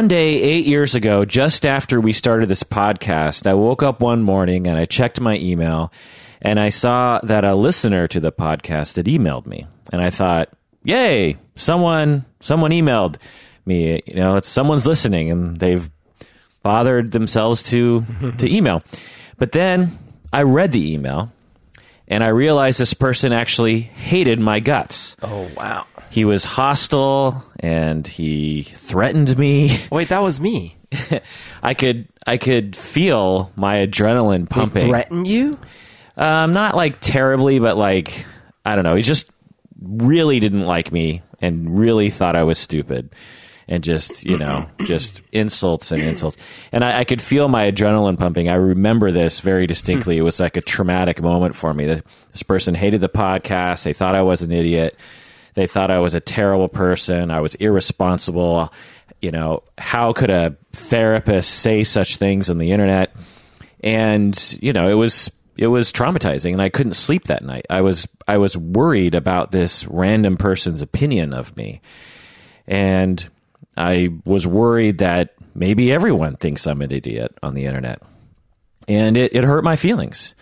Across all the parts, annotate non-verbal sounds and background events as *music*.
one day, eight years ago, just after we started this podcast, I woke up one morning and I checked my email and I saw that a listener to the podcast had emailed me. And I thought, yay, someone, someone emailed me. You know, it's someone's listening and they've bothered themselves to, to email. But then I read the email and I realized this person actually hated my guts. Oh wow! He was hostile and he threatened me. *laughs* Wait, that was me. I could I could feel my adrenaline pumping. threatened you? Um, not like terribly, but like I don't know. He just really didn't like me and really thought I was stupid, and just you know *clears throat* just insults and insults. And I, I could feel my adrenaline pumping. I remember this very distinctly. it was like a traumatic moment for me. This person hated the podcast. They thought I was an idiot. They thought I was a terrible person. I was irresponsible. You know, how could a therapist say such things on the internet? and you know it was it was traumatizing and i couldn't sleep that night i was i was worried about this random person's opinion of me and i was worried that maybe everyone thinks i'm an idiot on the internet and it, it hurt my feelings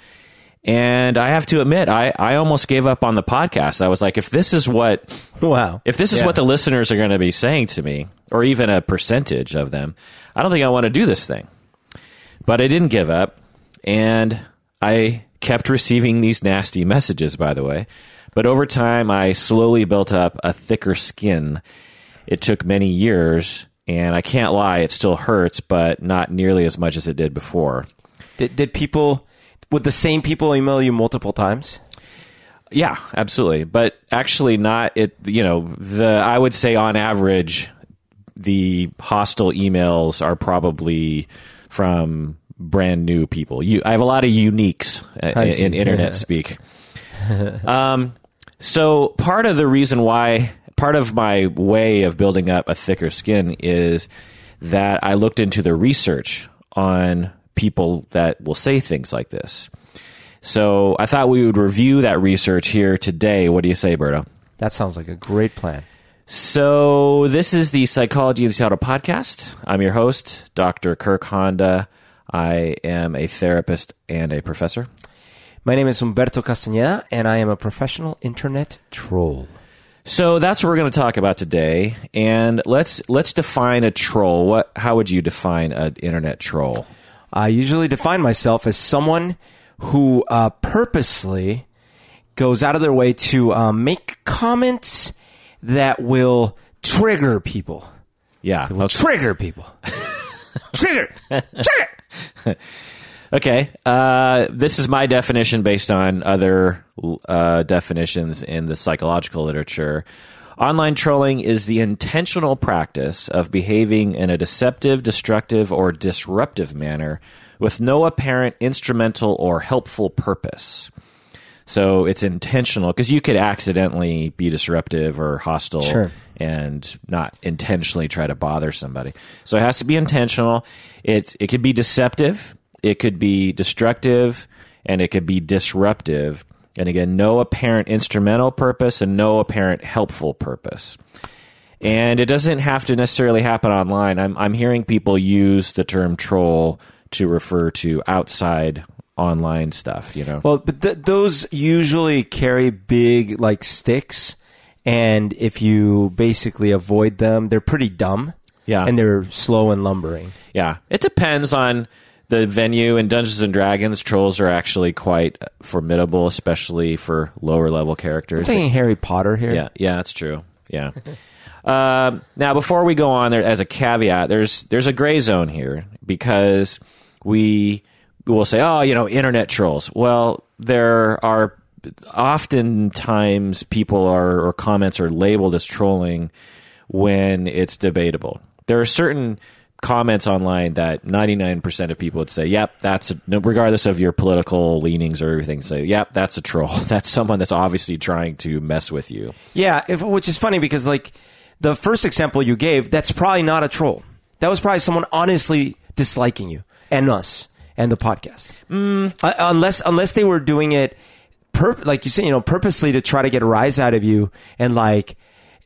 and i have to admit I, I almost gave up on the podcast i was like if this is what Wow. if this is Yeah. what the listeners are going to be saying to me, or even a percentage of them, I don't think I want to do this thing. But I didn't give up, and I kept receiving these nasty messages, by the way. But over time, I slowly built up a thicker skin. It took many years, and I can't lie, it still hurts, but not nearly as much as it did before. Did, did people, would the same people email you multiple times? Yeah, absolutely. But actually, not it. You know, the I would say on average, the hostile emails are probably from brand new people. You, I have a lot of uniques uh, in, in internet *laughs* speak. um, so part of the reason why, part of my way of building up a thicker skin is that I looked into the research on people that will say things like this. So I thought we would review that research here today. What do you say, Berto? That sounds like a great plan. So this is the Psychology of the Seattle podcast. I'm your host, Dr. Kirk Honda. I am a therapist and a professor. My name is Humberto Castañeda, and I am a professional internet troll. So that's what we're going to talk about today. And let's let's define a troll. What? How would you define an internet troll? I usually define myself as someone who uh, purposely goes out of their way to um, make comments that will trigger people. Yeah. Will Okay. trigger people. *laughs* trigger. Trigger. *laughs* Okay. Uh, this is my definition based on other uh, definitions in the psychological literature. Online trolling is the intentional practice of behaving in a deceptive, destructive, or disruptive manner with no apparent instrumental or helpful purpose. So it's intentional because you could accidentally be disruptive or hostile Sure. and not intentionally try to bother somebody. So it has to be intentional. It it could be deceptive, it could be destructive, and it could be disruptive. And again, no apparent instrumental purpose and no apparent helpful purpose. And it doesn't have to necessarily happen online. I'm I'm hearing people use the term troll to refer to outside online stuff, you know. Well, but th- those usually carry big like sticks, and if you basically avoid them, they're pretty dumb. Yeah. and they're slow and lumbering. Yeah, it depends on the venue. In Dungeons and Dragons, trolls are actually quite formidable, especially for lower level characters. I'm thinking Harry Potter here. Yeah, yeah, that's true. Yeah. *laughs* um, now, before we go on, there as a caveat, there's there's a gray zone here because we will say, oh, you know, internet trolls. Well, there are oftentimes people are or comments are labeled as trolling when it's debatable. There are certain comments online that 99% of people would say, yep, that's a, regardless of your political leanings or everything, say, yep, that's a troll. *laughs* That's someone that's obviously trying to mess with you. Yeah, if, which is funny because like the first example you gave, that's probably not a troll. That was probably someone honestly disliking you and us and the podcast. Uh, unless unless they were doing it, pur- like you said, you know, purposely to try to get a rise out of you and like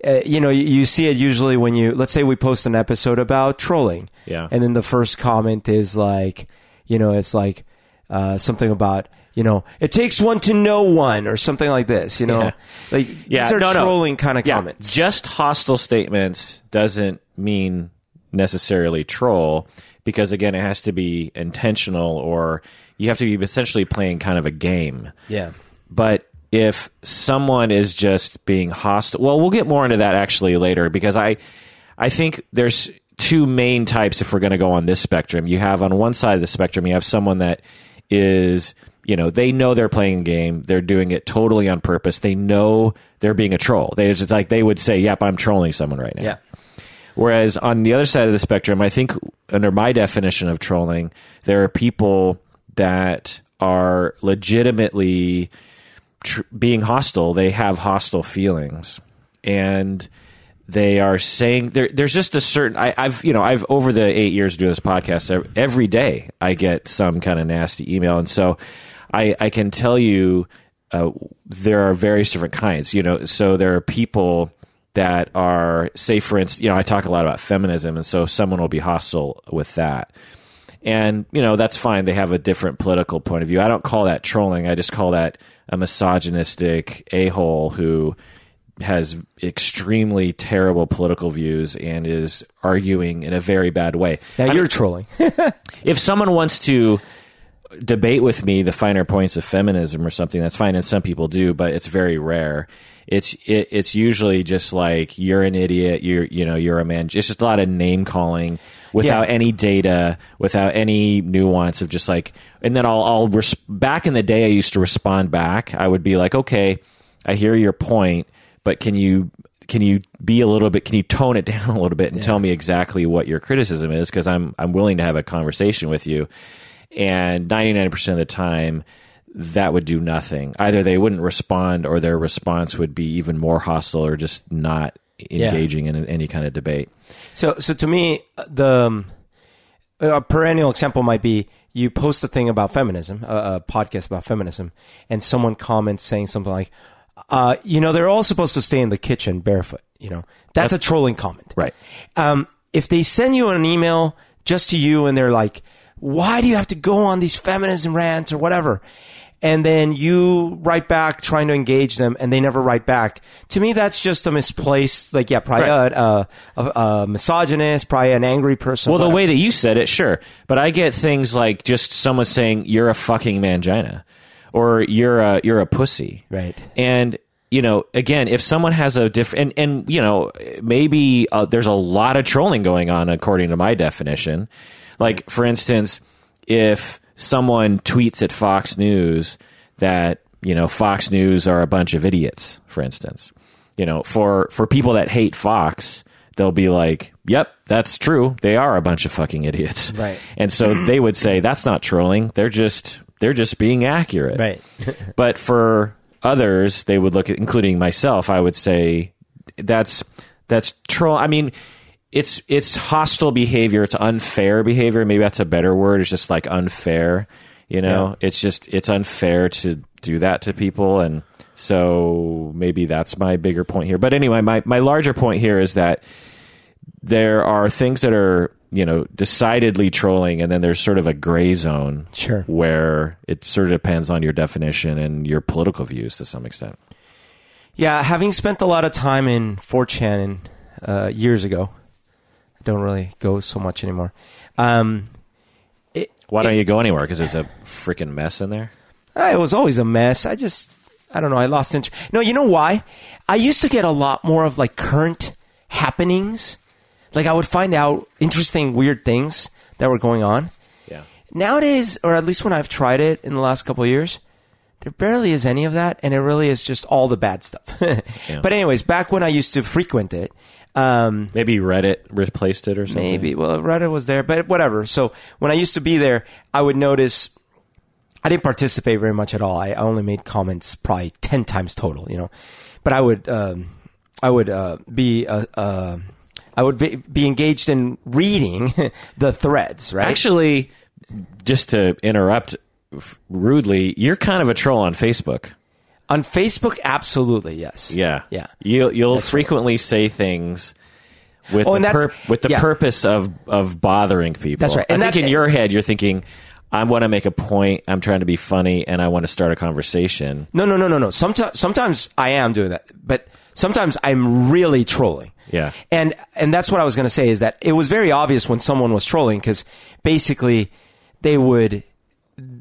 uh, you know, you, you see it usually when you, let's say we post an episode about trolling. Yeah. And then the first comment is like, you know, it's like uh, something about, you know, it takes one to know one or something like this, you know? Yeah. Like, Yeah, these are no, no. trolling kind of Yeah, comments. Just hostile statements doesn't mean necessarily troll because again, it has to be intentional or you have to be essentially playing kind of a game. yeah. But if someone is just being hostile, well, we'll get more into that actually later because I, I think there's two main types if we're going to go on this spectrum. You have on one side of the spectrum, you have someone that is, you know, they know they're playing a game, they're doing it totally on purpose. They know they're being a troll. They just like they would say, "Yep, I'm trolling someone right now." Yeah. Whereas on the other side of the spectrum, I think under my definition of trolling, there are people that are legitimately tr- being hostile. They have hostile feelings, and they are saying there, there's just a certain. I, I've you know I've over the eight years of doing this podcast every day I get some kind of nasty email, and so I I can tell you uh, there are various different kinds. You know, so there are people that are say for instance you know i talk a lot about feminism and so someone will be hostile with that and you know that's fine they have a different political point of view i don't call that trolling i just call that a misogynistic a-hole who has extremely terrible political views and is arguing in a very bad way Now you're trolling. *laughs* if someone wants to debate with me the finer points of feminism or something, that's fine, and some people do, but it's very rare. It's it, it's usually just like you're an idiot, you're you know you're a man. It's just a lot of name calling without Yeah. any data, without any nuance of just like. And then I'll I'll res- back in the day I used to respond back. I would be like, okay, I hear your point, but can you can you be a little bit can you tone it *laughs* down a little bit and tell me exactly what your criticism is because I'm I'm willing to have a conversation with you and 99% of the time that would do nothing. Either they wouldn't respond or their response would be even more hostile or just not engaging in any kind of debate. So, so to me, the um, a perennial example might be you post a thing about feminism, a, a podcast about feminism, and someone comments saying something like, uh, "You know, they're all supposed to stay in the kitchen barefoot." You know, that's a trolling comment, right. Um, if they send you an email just to you and they're like, "Why do you have to go on these feminism rants or whatever?" And then you write back trying to engage them, and they never write back. To me, that's just a misplaced, like, yeah, probably Right. a, a, a misogynist, probably an angry person. well the way that you said it sure but i get things like just someone saying you're a fucking mangina or you're a you're a pussy Right. and you know again if someone has a different and, and you know maybe uh, there's a lot of trolling going on according to my definition like for instance if someone tweets at fox news that you know fox news are a bunch of idiots for instance you know for for people that hate fox they'll be like yep that's true they are a bunch of fucking idiots Right. *laughs* and so they would say that's not trolling they're just they're just being accurate Right. *laughs* but for others, they would look at, including myself, I would say that's that's troll. I mean, it's it's hostile behavior. It's unfair behavior. Maybe that's a better word. It's just like unfair. You know, Yeah. it's just it's unfair to do that to people, and so maybe that's my bigger point here. But anyway, my my larger point here is that there are things that are you know decidedly trolling and then there's sort of a gray zone Sure. where it sort of depends on your definition and your political views to some extent Yeah, having spent a lot of time in 4chan uh, years ago, I don't really go so much anymore. Um, it, why don't you go anywhere because it's a freaking mess in there Uh, It was always a mess. I just, I don't know. I lost interest. No, you know why? I used to get a lot more of like current happenings. Like I would find out interesting, weird things that were going on. yeah Nowadays, or at least when I've tried it in the last couple of years, there barely is any of that, and it really is just all the bad stuff. *laughs* But anyways, back when I used to frequent it, um, maybe reddit replaced it or something Maybe. Well, Reddit was there, but whatever. So when I used to be there, I would notice I didn't participate very much at all. I only made comments probably ten times total, you know. But I would, um, I would uh, be, uh, uh, I would be, be engaged in reading *laughs* the threads, right? actually just to interrupt f- rudely you're kind of a troll on facebook On Facebook, absolutely yes. Yeah, Yeah. You you'll That's right. frequently say things with Oh, the pur- with the yeah. purpose of of bothering people. That's right. I And think in your head you're thinking, I want to make a point. I'm trying to be funny, and I want to start a conversation. No, no, no, no, no. Sometimes, sometimes I am doing that, but sometimes I'm really trolling. Yeah. And and that's what I was going to say is that it was very obvious when someone was trolling because basically they would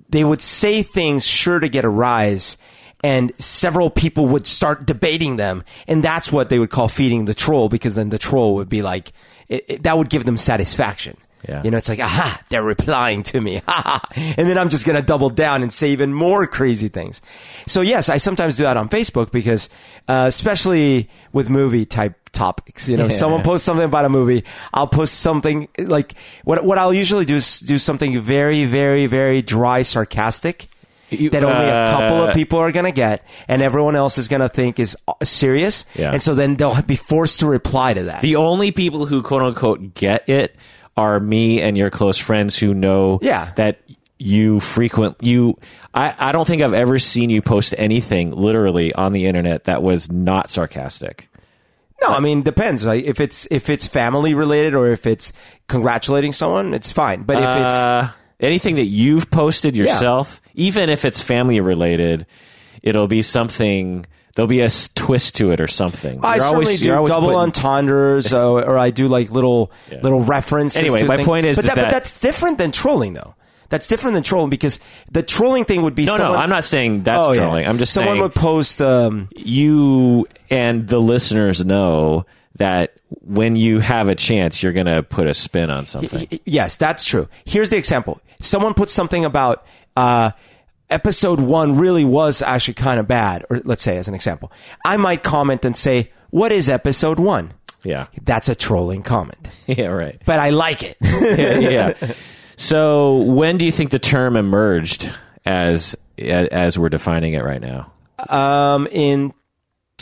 they would say things sure to get a rise and several people would start debating them. And that's what they would call feeding the troll because then the troll would be like it, it- that would give them satisfaction. Yeah. you know it's like aha they're replying to me. *laughs* Ha and then i'm just going to double down and say even more crazy things. So yes i sometimes do that on facebook because uh, especially with movie type topics you know Yeah. someone posts something about a movie i'll post something like what what i'll usually do is do something very very very dry sarcastic that only a couple Uh, of people are going to get and everyone else is going to think is uh, serious Yeah. and so then they'll be forced to reply to that The only people who quote unquote get it are me and your close friends who know Yeah. that you frequent you I, I don't think I've ever seen you post anything literally on the internet that was not sarcastic. No, I mean depends. Right? If it's if it's family related or if it's congratulating someone, it's fine. But if it's Uh, anything that you've posted yourself, even if it's family related, it'll be something. There'll be a twist to it or something. I You're certainly always- do double putting- entendres, uh, or I do like little little references. Anyway, my things. point is but, that- but that's different than trolling, though. That's different than trolling because the trolling thing would be No, someone, no, I'm not saying that's Oh, yeah. trolling. I'm just someone saying would post. Um, you and the listeners know that when you have a chance, you're going to put a spin on something. Yes, that's true. Here's the example. Someone put something about uh, episode one really was actually kind of bad, or let's say as an example. I might comment and say, "What is episode one?" Yeah. That's a trolling comment, *laughs* Yeah, right. but I like it. *laughs* yeah. So, when do you think the term emerged as as we're defining it right now? um, in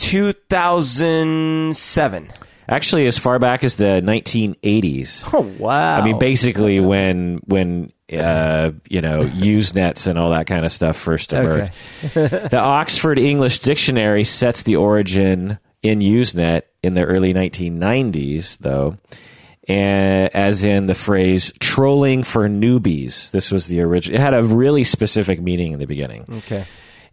2007. Actually, as far back as the 1980s. Oh wow! I mean, basically, when when uh, you know *laughs* Usenets and all that kind of stuff first emerged. the Oxford English Dictionary sets the origin in Usenet in the early 1990s, though, and, as in the phrase "trolling for newbies." This was the original. It had a really specific meaning in the beginning. okay.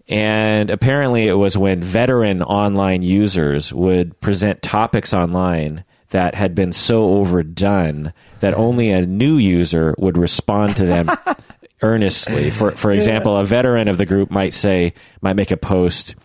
And apparently, it was when veteran online users would present topics online that had been so overdone that only a new user would respond to them *laughs* earnestly. For for example, a veteran of the group might say, might make a post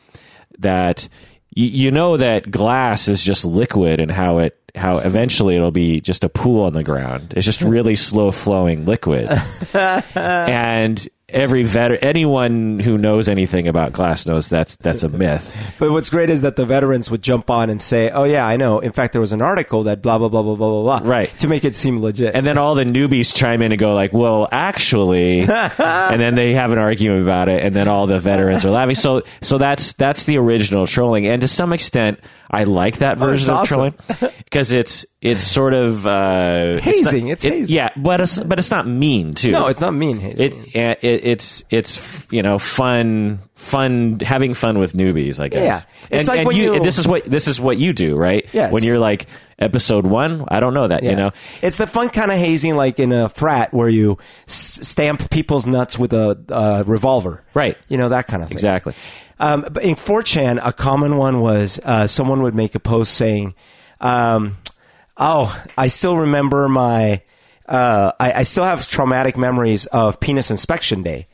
that y- you know that glass is just liquid and how it how eventually it'll be just a pool on the ground. It's just *laughs* really slow flowing liquid. *laughs* and every veteran anyone who knows anything about glass knows that's that's a myth. *laughs* But what's great is that the veterans would jump on and say, "Oh yeah, I know. In fact, there was an article that blah blah blah blah blah blah blah." Right. To make it seem legit. And then all the newbies chime in and go like, "Well, actually," *laughs* and then they have an argument about it, and then all the veterans are laughing. So, so that's that's the original trolling, and to some extent, I like that oh, version of Oh, awesome. trolling because it's it's sort of uh, Hazing, not- it's it- hazing. yeah, but it's but it's not mean too. no, it's not mean. Hayes. it, it it's it's you know fun fun having fun with newbies I guess Yeah. It's and, like and when you, you- this is what this is what you do right Yes. when you're like episode one I don't know that you know it's the fun kind of hazing, like in a frat where you s- stamp people's nuts with a uh, revolver. Right. You know that kind of thing. exactly Um, but in 4chan, a common one was uh, someone would make a post saying, um, "Oh, I still remember my, uh, I, I still have traumatic memories of penis inspection day,"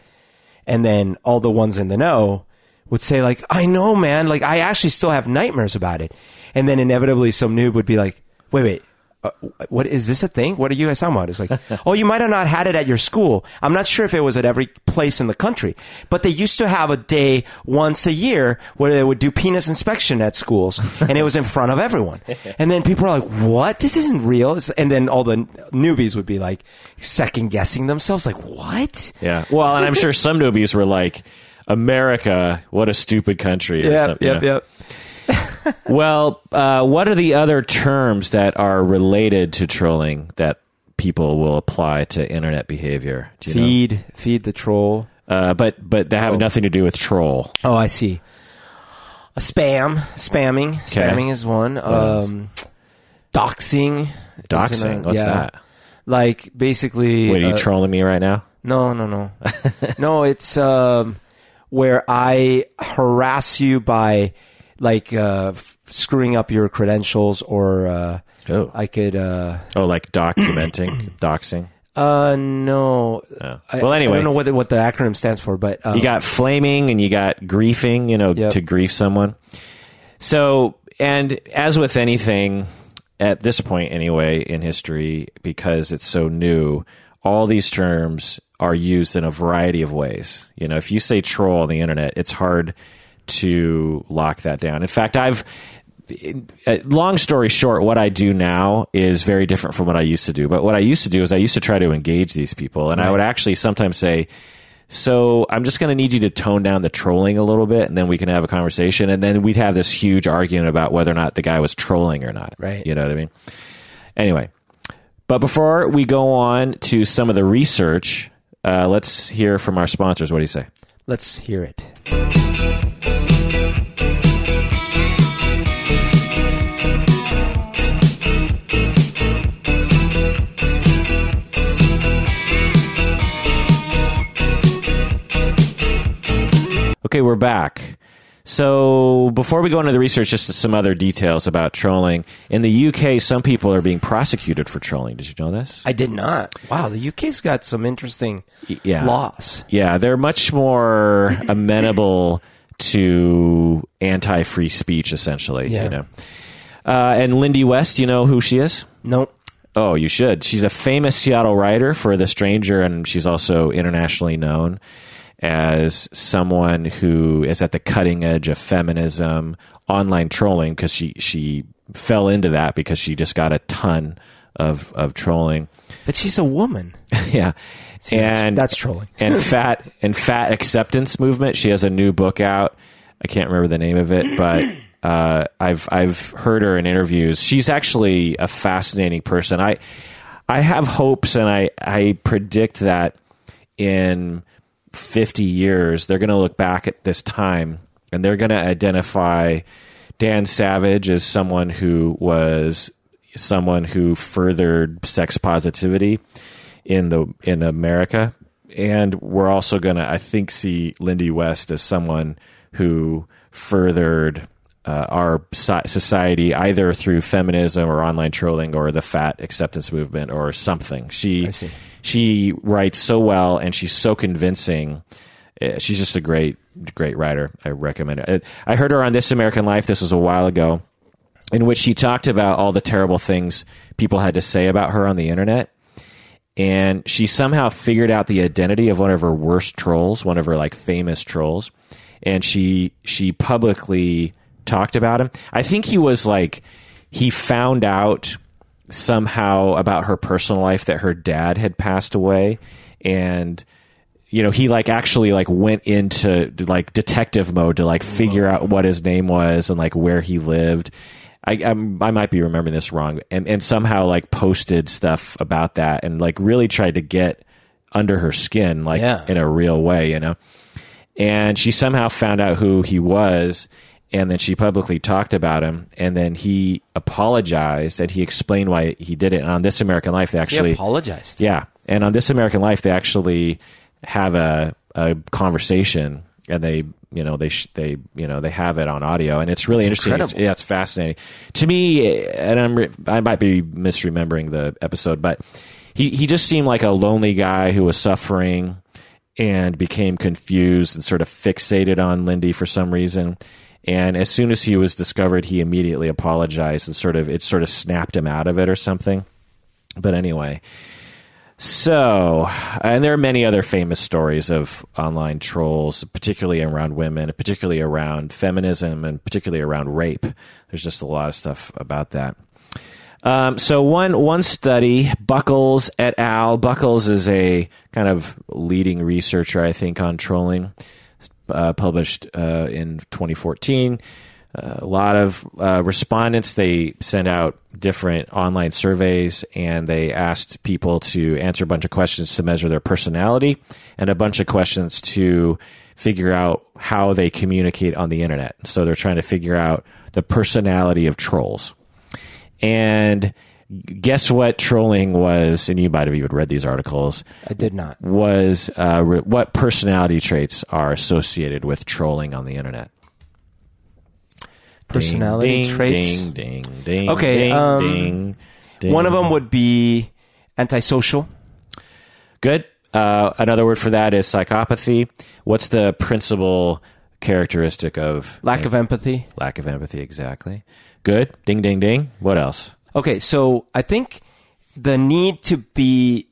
and then all the ones in the know would say like, "I know, man. Like, I actually still have nightmares about it," and then inevitably some noob would be like, "Wait, wait." Uh, what is this a thing? What are you guys talking about? It's like, *laughs* oh, you might have not had it at your school. I'm not sure if it was at every place in the country, but they used to have a day once a year where they would do penis inspection at schools, and it was in front of everyone. *laughs* And then people are like, "What? This isn't real." It's- and then all the newbies would be like second guessing themselves, like, "What?" yeah well and I'm sure some newbies were like America what a stupid country or Yep, yep, yep. Well uh, what are the other terms that are related to trolling that people will apply to internet behavior you know? Feed, feed the troll. Uh, but but they have nothing to do with troll Oh, I see. A spam, spamming, spamming is one. Um, doxing, Doxing. another- What's yeah. that? Like basically, Wait, are you uh, trolling me right now? no, no, no, *laughs* no. It's um, where I harass you by like uh, f- screwing up your credentials, or uh, Oh. I could. Uh, Oh, like documenting, *clears throat* doxing. uh, no. Oh. I, Well, I anyway. don't know what the, what the acronym stands for, but um, You got flaming and you got griefing, you know, Yep. to grief someone. So, and as with anything at this point anyway in history, because it's so new, all these terms are used in a variety of ways. You know, if you say troll on the internet, it's hard to lock that down. In fact, I've uh, long story short, what I do now is very different from what I used to do. But what I used to do is I used to try to engage these people, and I would actually sometimes say, "So I'm just going to need you to tone down the trolling a little bit, and then we can have a conversation." And then we'd have this huge argument about whether or not the guy was trolling or not. Right. You know what I mean? Anyway, but before we go on to some of the research, uh, let's hear from our sponsors. What do you say? let's hear it. Okay, we're back. So before we go into the research, just some other details about trolling. In the UK, some people are being prosecuted for trolling. Did you know this? I did not. Wow, the UK's got some interesting yeah. laws. Yeah, they're much more *laughs* amenable to anti-free speech, essentially. Yeah. You know. Uh, and Lindy West, you know who she is? Nope. Oh, you should. She's a famous Seattle writer for The Stranger, and she's also internationally known as someone who is at the cutting edge of feminism, online trolling, because she, she fell into that because she just got a ton of, of trolling. But she's a woman. *laughs* yeah. and that's trolling. and *laughs* fat and fat acceptance movement. She has a new book out. I can't remember the name of it, but *clears throat* uh, I've I've heard her in interviews. She's actually a fascinating person. I I have hopes, and I I predict that in 50 years they're going to look back at this time and they're going to identify Dan Savage as someone who was someone who furthered sex positivity in the in America, and we're also going to, I think, see Lindy West as someone who furthered uh, our society either through feminism or online trolling or the fat acceptance movement or something. She. She writes so well and she's so convincing. Uh, She's just a great great writer. I recommend it. I heard her on This American Life. This was a while ago in which she talked about all the terrible things people had to say about her on the internet. And she somehow figured out the identity of one of her worst trolls, one of her like famous trolls, and she she publicly talked about him. I think he was like he found out somehow about her personal life that her dad had passed away. And you know he like actually like went into like detective mode to like figure out what his name was and like where he lived. I I'm, I might be remembering this wrong. And and somehow like posted stuff about that and like really tried to get under her skin like Yeah. in a real way you know? And she somehow found out who he was and then she publicly talked about him. And then he apologized and he explained why he did it. And on this american life they actually apologized. yeah, and on This American Life, they actually have a a conversation, and they you know they sh- they you know they have it on audio, and it's really That's interesting. It's, yeah, it's fascinating. To me, and I'm re- I might be misremembering the episode, but he he just seemed like a lonely guy who was suffering and became confused and sort of fixated on Lindy for some reason. And as soon as he was discovered, he immediately apologized and sort of it sort of snapped him out of it or something. But anyway, so, and there are many other famous stories of online trolls, particularly around women, particularly around feminism, and particularly around rape. There's just a lot of stuff about that. Um, so one one study, Buckels et al. Buckels is a kind of leading researcher, I think, on trolling. Uh, published uh, in 2014. Uh, a lot of uh, respondents they sent out different online surveys and they asked people to answer a bunch of questions to measure their personality and a bunch of questions to figure out how they communicate on the internet. So they're trying to figure out the personality of trolls. And guess what trolling was, and you might have even read these articles, I did not. was uh, re- what personality traits are associated with trolling on the internet? Personality Ding, traits. Ding, ding, ding. Okay, ding, um, ding, ding. One of them would be antisocial. Good. Uh, another word for that is psychopathy. What's the principal characteristic of Lack of empathy. lack of empathy? Exactly. Good. Ding, ding, ding. What else? Okay, so I think the need to be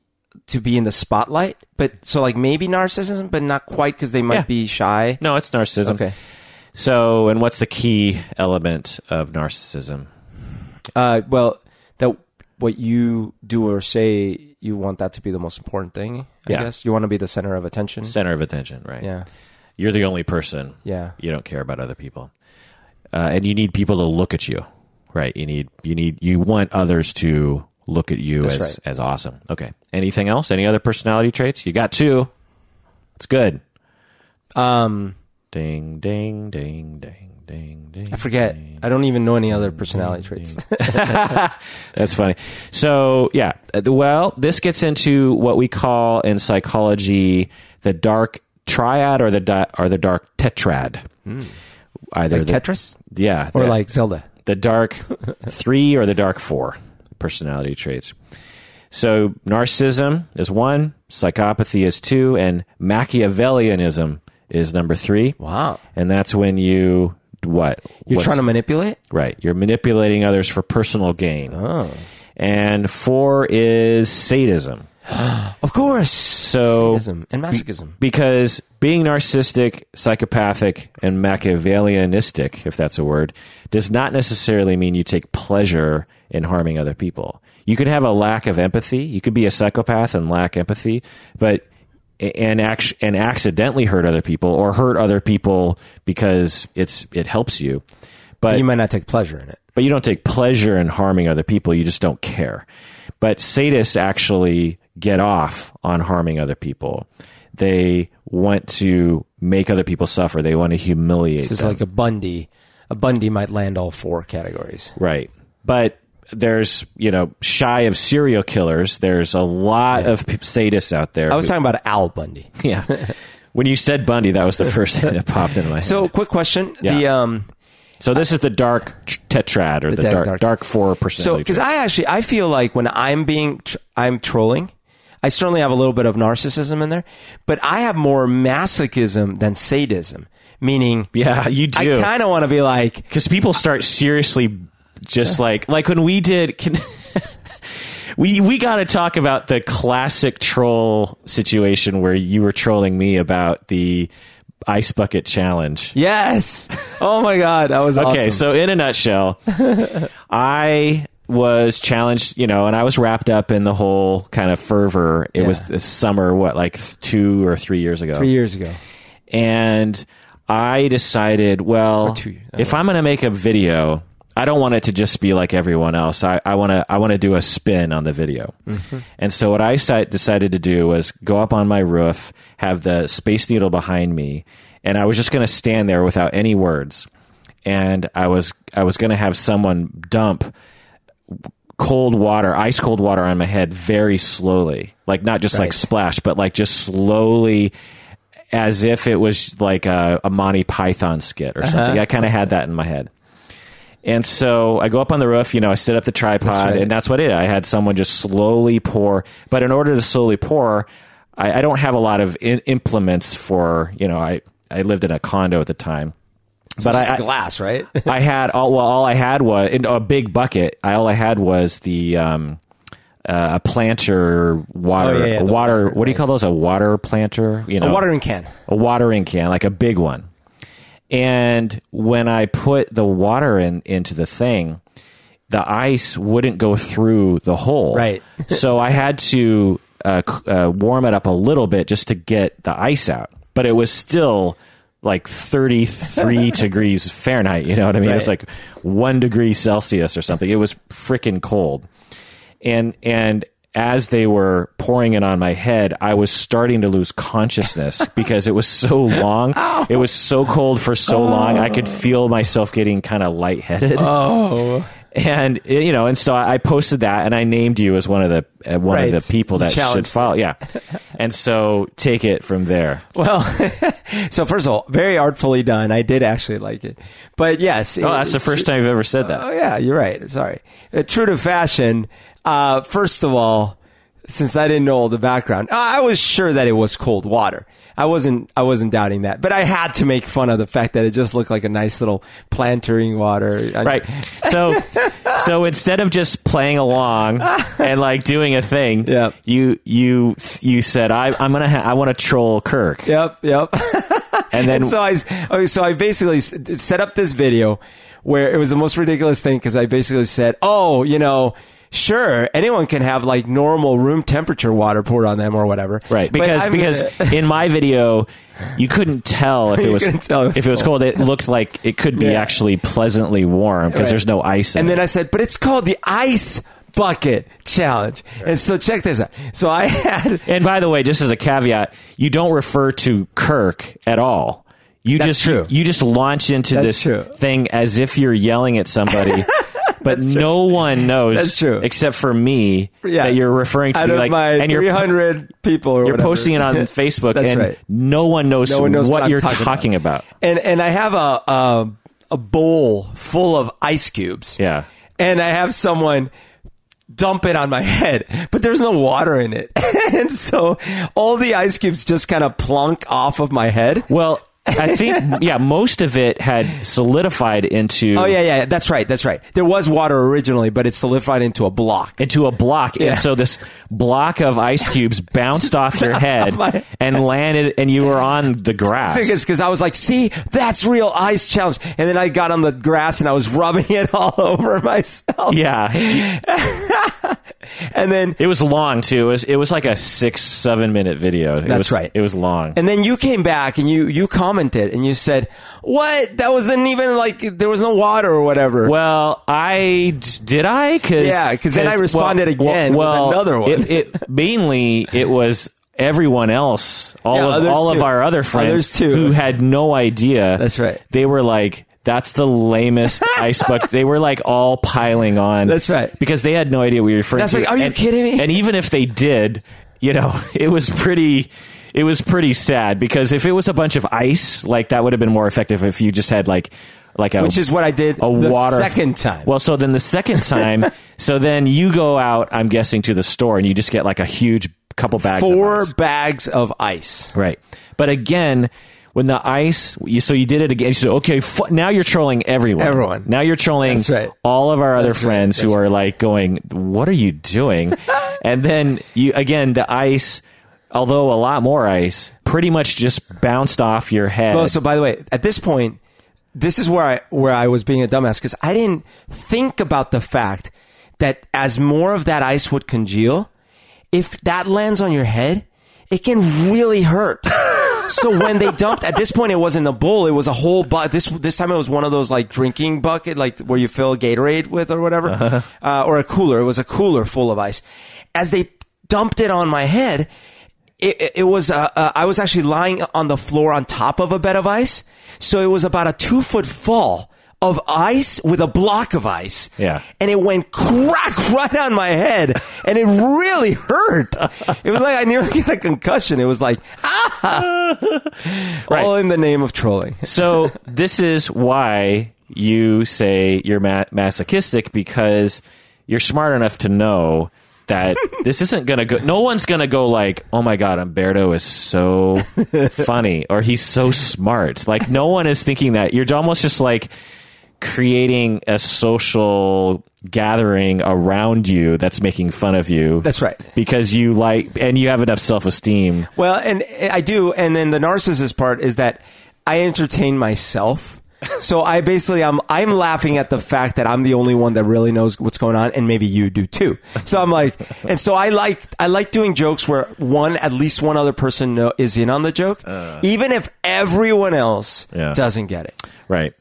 to be in the spotlight, but so like maybe narcissism, but not quite because they might Yeah. be shy. No, it's narcissism. Okay. So, and what's the key element of narcissism? Uh, well, that what you do or say, you want that to be the most important thing. I Yeah. guess you want to be the center of attention. Center of attention, right? Yeah, You're the only person. yeah. You don't care about other people, uh, and you need people to look at you, right? You need you need you want others to look at you That's as right. as awesome. Okay. Anything else? Any other personality traits? You got two. It's good. Um, Ding, ding, ding, ding, ding, ding. I forget. I don't even know any other personality traits. *laughs* That's funny. So, yeah. uh, Well, this gets into what we call in psychology the dark triad or the di- or the dark tetrad. Either like the, Tetris yeah, or like Zelda. The dark *laughs* three or the dark four personality traits. So, narcissism is one, psychopathy is two, and Machiavellianism is number three. Wow, And that's when you what? you're trying to manipulate. Right. You're manipulating others for personal gain. Oh, And four is sadism. *gasps* of course. So- Sadism and masochism. Because being narcissistic, psychopathic, and Machiavellianistic, if that's a word, does not necessarily mean you take pleasure in harming other people. You could have a lack of empathy. You could be a psychopath and lack empathy, but and act, and accidentally hurt other people or hurt other people because it's it helps you. But you might not take pleasure in it. but you don't take pleasure in harming other people. You just don't care. But sadists actually get off on harming other people. They want to make other people suffer. They want to humiliate This is them. like a Bundy. A Bundy might land all four categories. right. But there's, you know, shy of serial killers, there's a lot of p- sadists out there. I was who- talking about Al Bundy. *laughs* yeah. when you said Bundy, that was the first thing that popped into my *laughs* head. So, quick question: Yeah. the um, so this is the dark tetrad or the, dark- dark, dark- four So, because. I actually I feel like when I'm being tr- I'm trolling, I certainly have a little bit of narcissism in there, but I have more masochism than sadism. Meaning, yeah, you do. I kind of want to be like, because people start seriously just like like when we did can, *laughs* we we got to talk about the classic troll situation where you were trolling me about the ice bucket challenge yes, oh my god, that was okay awesome. so in a nutshell *laughs* i was challenged you know and i was wrapped up in the whole kind of fervor it was Yeah. this summer what like two or three years ago three years ago, and I decided, well, two if I'm going to make a video, I don't want it to just be like everyone else. I, I want to I want to do a spin on the video. Mm-hmm. And so what I decided to do was go up on my roof, have the Space Needle behind me, and I was just going to stand there without any words. And I was I was going to have someone dump cold water, ice cold water on my head very slowly. Like not just like splash, but like just slowly as if it was like a, a Monty Python skit or Uh-huh. something. I kind of had that in my head. And so I go up on the roof, you know, I set up the tripod, That's right. and that's what it. I had someone just slowly pour. But in order to slowly pour, I, I don't have a lot of in, implements for, you know, I, I lived in a condo at the time. But Just I, glass, right? *laughs* I had all well, all I had was in a big bucket. I all I had was the um, uh, a planter water, Oh, yeah, yeah, water. water, what do you call those? A water planter? You know, a watering can. a watering can, like a big one. And when I put the water in into the thing, the ice wouldn't go through the hole. Right. *laughs* so I had to uh, uh, warm it up a little bit just to get the ice out. But it was still like 33 *laughs* degrees Fahrenheit. You know what I mean? It's Right. like one degree Celsius or something. It was freaking cold. And and as they were pouring it on my head, I was starting to lose consciousness *laughs* because it was so long. Oh. It was so cold for so long. I could oh. feel myself getting kind of lightheaded. Oh, and you know, and so I posted that, and I named you as one of the uh, one Right. of the people that should follow. Yeah, and so take it from there. well. *laughs* so first of all, very artfully done. I did actually like it, but yes. Oh, that's the first time you've ever said that. Oh yeah, you're right. Sorry. Uh, true to fashion. Uh, first of all, since I didn't know all the background, I was sure that it was cold water. I wasn't. I wasn't doubting that, but I had to make fun of the fact that it just looked like a nice little plantering water. Right. So, *laughs* so instead of just playing along and like doing a thing, Yeah. you you you said I I'm gonna ha- I want to troll Kirk, Yep. Yep. and then *laughs* And so I, oh, so I basically set up this video where it was the most ridiculous thing because I basically said, "Oh, you know, sure, anyone can have like normal room temperature water poured on them or whatever." right because because in my video you couldn't tell if *laughs* it was, tell it was if it was cold. cold. It looked like it could be Yeah. actually pleasantly warm because Right. there's no ice. In and then. I said, "But it's called the ice bucket challenge." And so check this out. So I had And by the way, just as a caveat, you don't refer to Kirk at all. You That's just true. You, just launch into That's this true. thing as if you're yelling at somebody, *laughs* but no one *laughs* knows That's true. except for me Yeah. that you're referring to out like my and you're 300 people or you're whatever. posting it on *laughs* Facebook and right. no one knows, No one knows what, what you're talking talking, about. and and I have a, a a bowl full of ice cubes. Yeah. and I have someone dump it on my head, but there's no water in it, *laughs* and so all the ice cubes just kind of plunk off of my head. Well, I think yeah, most of it had solidified into Oh yeah, yeah, that's right, that's right. There was water originally, but it solidified into a block. into a block. Yeah. And so this block of ice cubes bounced off your head my- and landed, and you were on the grass. because I was like, see, that's real ice challenge. And then I got on the grass and I was rubbing it *laughs* all over myself. Yeah, *laughs* And then it was long too. It was it was like a six seven minute video. It That's was- right. It was long. and then you came back and you you commented and you said, "What? That wasn't even like there was no water or whatever." well, I did I cause, Yeah, because then I responded again with another one. It, it mainly it was everyone else, all Yeah, of all too. of our other friends too. who had no idea. That's right. They were like. That's the lamest *laughs* ice bucket. They were like all piling on. That's right. Because they had no idea what you were referring That's to. like, are you And- kidding me? And even if they did, you know, *laughs* it was pretty. It was pretty sad because if it was a bunch of ice, like that would have been more effective if you just had like, like a which is what I did a the water second time. Well, so then the second *laughs* time, so then you go out, I'm guessing, to the store and you just get like a huge couple bags. of four ice. bags of ice. right? But again, when the ice, you, so you did it again. You said, okay, f- now you're trolling everyone. Everyone. Now you're trolling right. all of our other That's right. friends who That's are like going, "What are you doing?" *laughs* and then you again the ice. Although a lot more ice, pretty much just bounced off your head. Well, so by the way, at this point, this is where I where I was being a dumbass because I didn't think about the fact that as more of that ice would congeal, if that lands on your head, it can really hurt. *laughs* *laughs* so when they dumped at this point, it wasn't a bowl; it was a whole bucket. This this time it was one of those like drinking bucket, like where you fill Gatorade with or whatever, uh, or a cooler. It was a cooler full of ice. As they dumped it on my head, it, it- it was uh, uh, I was actually lying on the floor on top of a bed of ice, so it was about a two foot fall of ice with a block of ice. Yeah. and it went crack *laughs* right on my head, and it really hurt. It was like I nearly got a concussion. It was like ah, *laughs* Right. all in the name of trolling. *laughs* So this is why you say you're ma- masochistic because you're smart enough to know that this isn't going to go. No one's going to go like, "Oh my god, Humberto is so funny" or "He's so smart." Like no one is thinking that. You're almost just like creating a social gathering around you that's making fun of you. That's right. Because you like and you have enough self-esteem. Well, and I do, and then the narcissist part is that I entertain myself. So I basically I'm I'm laughing at the fact that I'm the only one that really knows what's going on, and maybe you do too. So I'm like, and so I like I like doing jokes where one at least one other person know, is in on the joke, uh. even if everyone else Yeah. doesn't get it. Right.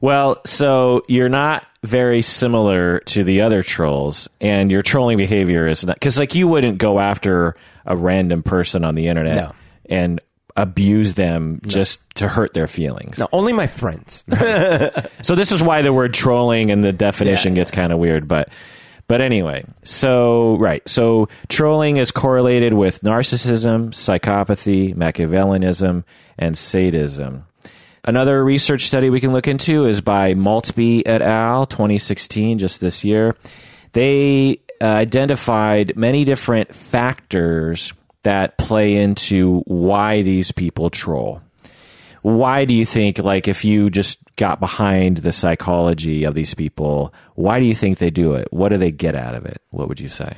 Well, so you're not very similar to the other trolls, and your trolling behavior is not because, like, you wouldn't go after a random person on the internet No. and abuse them just to hurt their feelings. No, only my friends. *laughs* So this is why the word trolling and the definition Yeah, gets kind of weird, but but anyway, so right. So trolling is correlated with narcissism, psychopathy, Machiavellianism, and sadism. Another research study we can look into is by Maltby et al. 2016, just this year. They uh, identified many different factors that play into why these people troll why do you think like if you just got behind the psychology of these people why do you think they do it what do they get out of it what would you say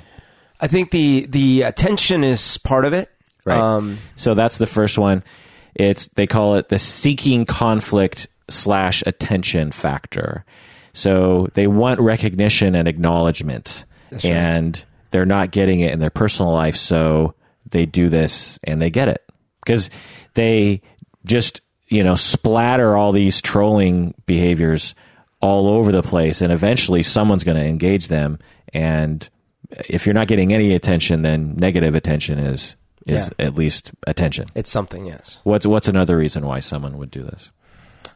I think the the attention is part of it. right Um, so that's the first one it's they call it the seeking conflict slash attention factor. So they want recognition and acknowledgement and they're not getting it in their personal life so they do this and they get it. Because they just you know splatter all these trolling behaviors all over the place and eventually someone's going to engage them and if you're not getting any attention then negative attention is is Yeah. at least attention it's something, yes. what's what's another reason why someone would do this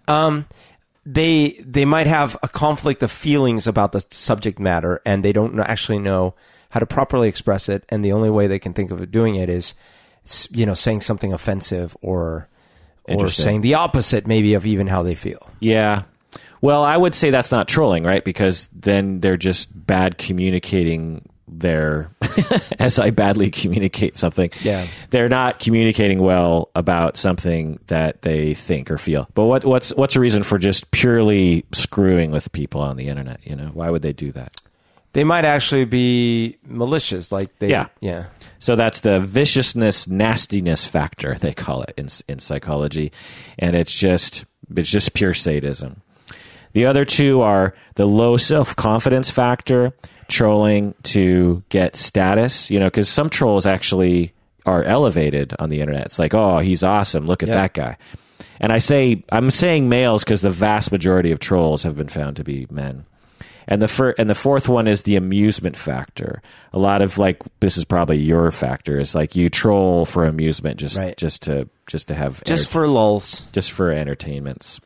Um, they they might have a conflict of feelings about the subject matter, and they don't actually know how to properly express it. And the only way they can think of doing it is, you know, saying something offensive or or saying the opposite, maybe of even how they feel. Yeah. Well, I would say that's not trolling, right? Because then they're just bad communicating their *laughs* as I badly communicate something. Yeah. They're not communicating well about something that they think or feel. But what what's what's a reason for just purely screwing with people on the internet, you know? Why would they do that? They might actually be malicious, like they, Yeah. yeah. So that's the viciousness, nastiness factor they call it in in psychology, and it's just it's just pure sadism. The other two are the low self confidence factor, trolling to get status. You know, because some trolls actually are elevated on the internet. It's like, oh, he's awesome. Look at Yeah. that guy. And I say I'm saying males because the vast majority of trolls have been found to be men. And the fir- and the fourth one is the amusement factor. A lot of like this is probably your factor. Is like you troll for amusement, just Right. just to just to have Just for lulz. just for entertainments.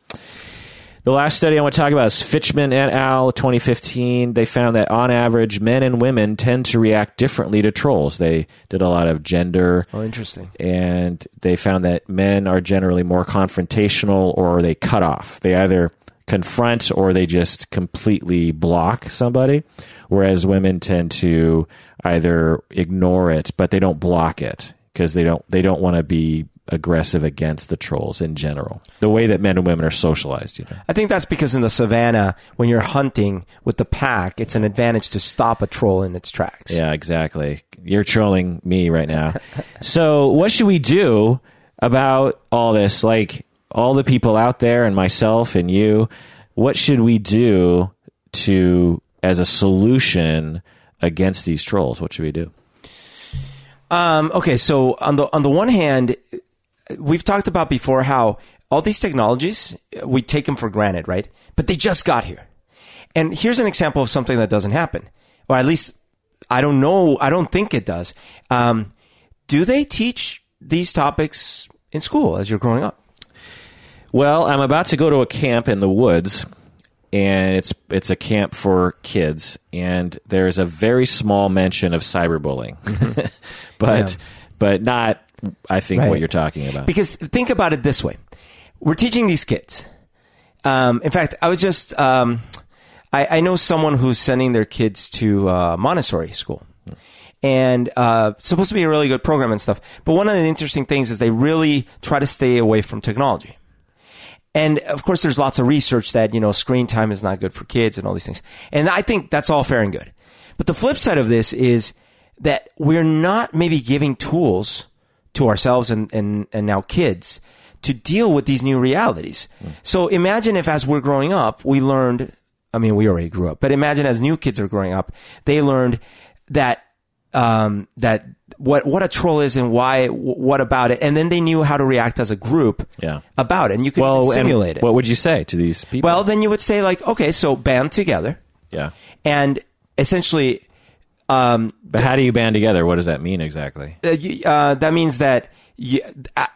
The last study I want to talk about is Fichman et al. 2015. They found that on average, men and women tend to react differently to trolls. They did a lot of gender Oh, interesting. and they found that men are generally more confrontational or they cut off. They either confront or they just completely block somebody, whereas women tend to either ignore it, but they don't block it because they don't they don't want to be aggressive against the trolls in general. The way that men and women are socialized, you know. I think that's because in the savannah, when you're hunting with the pack, it's an advantage to stop a troll in its tracks. Yeah, exactly. You're trolling me right now. *laughs* so, what should we do about all this? Like, all the people out there, and myself and you, what should we do to, as a solution against these trolls? What should we do? Um, okay, so on the on the one hand, we've talked about before how all these technologies we take them for granted, right? But they just got here. And here's an example of something that doesn't happen, or at least I don't know. I don't think it does. Um, do they teach these topics in school as you're growing up? Well, I'm about to go to a camp in the woods, and it's it's a camp for kids, and there's a very small mention of cyberbullying, *laughs* but Yeah. but not. I think Right. what you're talking about. Because think about it this way: we're teaching these kids. Um, in fact, I was just um, I, I know someone who's sending their kids to uh, Montessori school, and uh, supposed to be a really good program and stuff. But one of the interesting things is they really try to stay away from technology. And of course, there's lots of research that, you know, screen time is not good for kids and all these things. And I think that's all fair and good. But the flip side of this is that we're not maybe giving tools to ourselves and, and, and now kids to deal with these new realities. So imagine if as we're growing up, we learned, I mean, we already grew up, but imagine as new kids are growing up, they learned that um, that what what a troll is and why what about it, and then they knew how to react as a group Yeah. about it, and you could Well, simulate it. what would you say to these people? well, then you would say like, okay, so band together, yeah. and essentially, um, But how do you band together? What does that mean exactly? uh, you- uh, that means that you,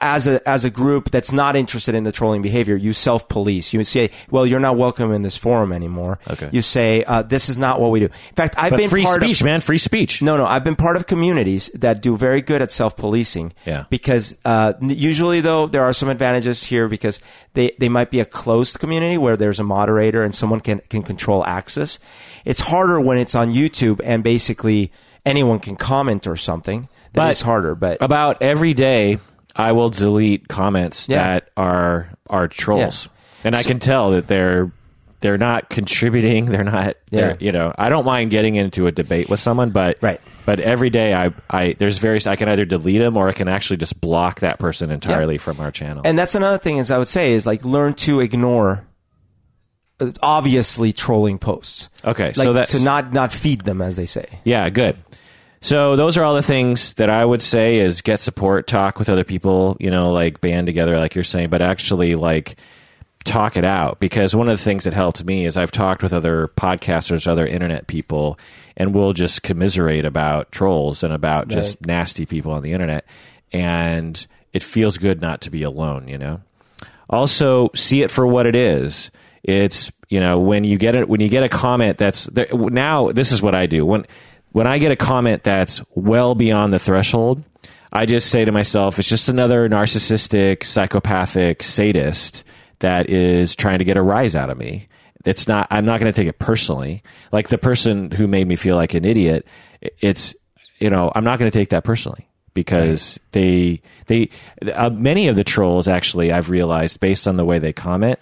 as a as a group that's not interested in the trolling behavior, you self police. You say, "Well, you're not welcome in this forum anymore." Okay. You say, uh, "This is not what we do." In fact, I've But been free part speech, of, man. Free speech. No, no, I've been part of communities that do very good at self policing. Yeah. Because uh, usually, though, there are some advantages here because they, they might be a closed community where there's a moderator and someone can, can control access. It's harder when it's on YouTube and basically anyone can comment or something. But- is harder, but About every day, I will delete comments Yeah. that are are trolls, and I can tell that they're they're not contributing. They're not. They're, You know, I don't mind getting into a debate with someone, but Right. But every day, I I there's various. I can either delete them or I can actually just block that person entirely from our channel. And that's another thing is I would say is like learn to ignore uh, obviously trolling posts. okay, Like so that's to not not feed them as they say. Yeah, good. So those are all the things that I would say is get support, talk with other people, you know, like band together, like you're saying, but actually like talk it out. Because one of the things that helped me is I've talked with other podcasters, other internet people, and we'll just commiserate about trolls and about just nasty people on the internet. And it feels good not to be alone, you know? also see it for what it is. It's you know when you get it when you get a comment that's there, now this is what I do when when I get a comment that's well beyond the threshold. I just say to myself, it's just another narcissistic, psychopathic sadist that is trying to get a rise out of me. It's not. I'm not going to take it personally. Like the person who made me feel like an idiot. It's you know I'm not going to take that personally because they they uh, many of the trolls actually I've realized based on the way they comment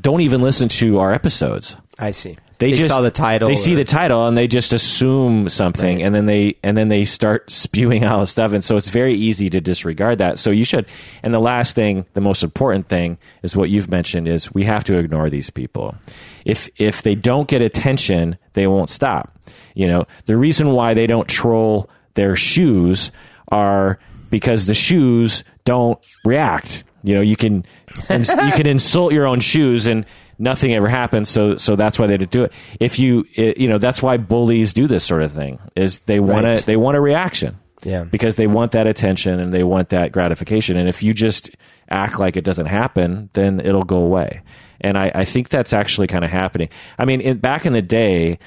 don't even listen to our episodes. I see. They, just saw the title. They see the title and they just assume something, and then they and then they start *laughs* spewing all this stuff, and so it's very easy to disregard that. So you should. And the last thing, the most important thing, is what you've mentioned: is we have to ignore these people. If if they don't get attention, they won't stop. You know, the reason why they don't troll their shoes are because the shoes don't react. You know, you can you can *laughs* insult your own shoes and nothing ever happens. So so that's why they didn't do it. If you it, you know that's why bullies do this sort of thing is they want Right. to they want a reaction. Yeah. Because they want that attention and they want that gratification. And if you just act like it doesn't happen, then it'll go away. And I, I think that's actually kind of happening. I mean, in, back in the day,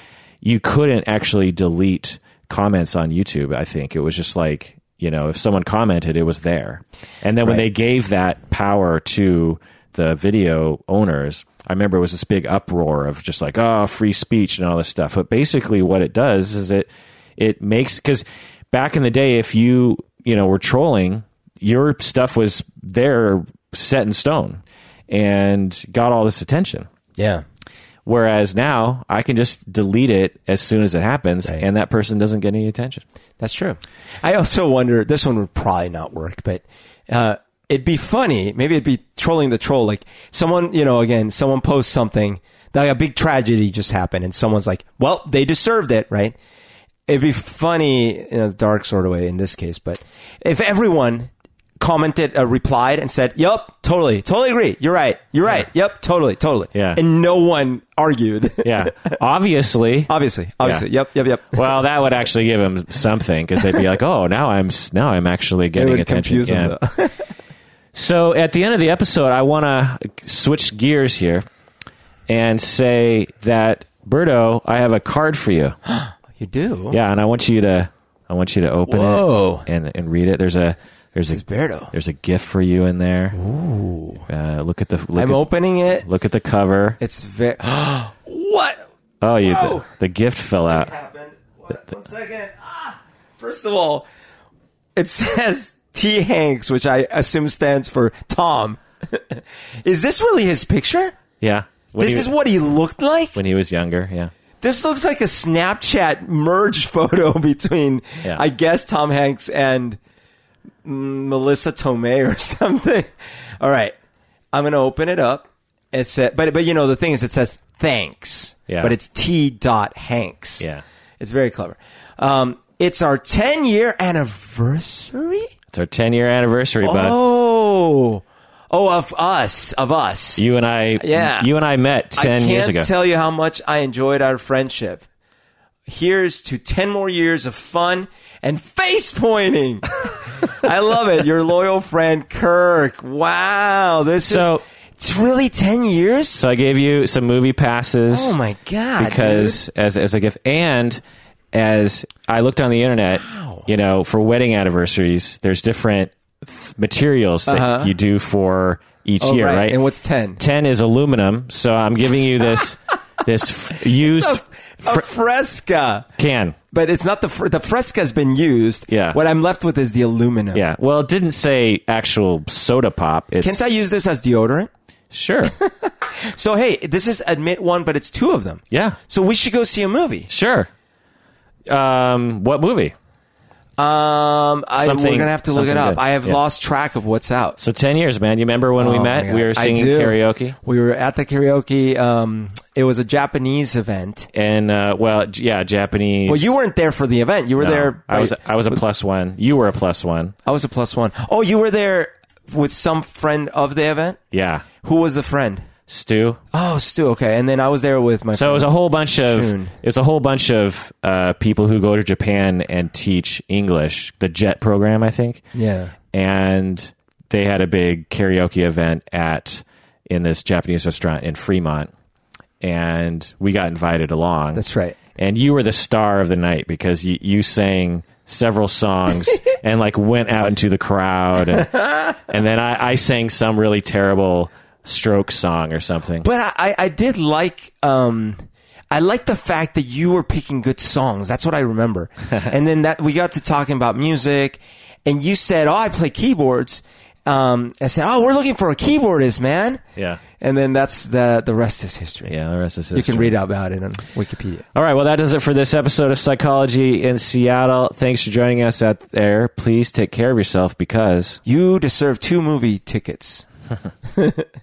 you couldn't actually delete comments on YouTube. I think it was just like, you know, if someone commented, it was there. And then when Right. they gave that power to the video owners, I remember it was this big uproar of just like, oh, free speech and all this stuff. But basically, what it does is it it makes because back in the day, if you you know were trolling, your stuff was there set in stone and got all this attention. Yeah. Whereas now I can just delete it as soon as it happens, Right. and that person doesn't get any attention. That's true. I also wonder, this one would probably not work, but uh, it'd be funny. Maybe it'd be trolling the troll. Like someone, you know, again, someone posts something, like a big tragedy just happened, and someone's like, well, they deserved it, right? It'd be funny in a dark sort of way in this case, but if everyone commented, uh, replied, and said, "Yep, totally, totally agree. You're right. You're right. Yep, totally, totally." Yeah. and no one argued. Yeah, *laughs* obviously. obviously, obviously. Yep, yep, yep. Well, that would actually give them something because they'd be like, *laughs* "Oh, now I'm now I'm actually getting attention." Yeah. *laughs* So at the end of the episode, I want to switch gears here and say that Berto, I have a card for you. *gasps* you do. Yeah, and I want you to I want you to open Whoa. it and, and read it. There's a there's a Berto. there's a gift for you in there. Ooh. Uh, look at the look I'm at, opening it. look at the cover. It's very. *gasps* what Oh, you the, the gift fell out. happened? What? One second. Ah! First of all, it *laughs* says T. Hanks, which I assume stands for Tom. *laughs* is this really his picture? Yeah. When this is what he looked like. when he was younger. Yeah. This looks like a Snapchat merge *laughs* photo between, Yeah. I guess, Tom Hanks and Melissa Tomei or *laughs* something. All right, I'm gonna open it up. It said, but but you know the thing is, it says thanks. Yeah. But it's T. Dot Hanks. Yeah. It's very clever. Um, It's our 10 year anniversary. It's our 10 year anniversary, bud. Oh, oh, of us, of us. You and I, Yeah. you and I met 10 I can't years ago. tell you how much I enjoyed our friendship. Here's to 10 more years of fun and face pointing. *laughs* I love it. Your loyal friend, Kirk. Wow. This So- is, it's really 10 years? so I gave you some movie passes. Oh my God. because as as a gift and as I looked on the internet, you know, for wedding anniversaries, there's different th- materials that Uh-huh. you do for each. Oh, year, right. right? And what's 10? 10 is aluminum, so I'm giving you this *laughs* this f- used A fresca. can. But it's not the fr- the fresca's been used. Yeah. What I'm left with is the aluminum. Yeah. Well, it didn't say actual soda pop. It's Can't I use this as deodorant? sure. *laughs* So hey, this is admit one, but it's two of them. Yeah. So we should go see a movie. Sure. Um, what movie? Um, I, we're Something- gonna have to look it something up. good. I have Yeah. lost track of what's out. So 10 years, man. You remember when we Oh, met? We were I singing do. karaoke. We were at the karaoke. Um, it was a Japanese event. And uh, well, j- yeah, Japanese. Well, you weren't there for the event. You were No, there. I was I was a plus one. You were a plus one. I was a plus one. Oh, you were there with some friend of the event. Yeah, Who was the friend? Stu. Oh, Stu. Okay, and then I was there with my. So it was a whole bunch of Shun. it was a whole bunch of uh, people who go to Japan and teach English, the JET program, I think. yeah. And they had a big karaoke event at in this Japanese restaurant in Fremont, and we got invited along. That's right. and you were the star of the night because you, you sang several songs *laughs* and like went out into the crowd and, and then I, I sang some really terrible stroke song or something But I, I, I did like um I like the fact that you were picking good songs. That's what I remember. *laughs* and then that we got to talking about music and you said, Oh, I play keyboards. Um I said, Oh, we're looking for a keyboardist, man. yeah And then that's the the rest is history. yeah the rest is history. You can read about it on Wikipedia. all right well that does it for this episode of psychology in seattle thanks for joining us out there please take care of yourself because You deserve two movie tickets. 呵呵呵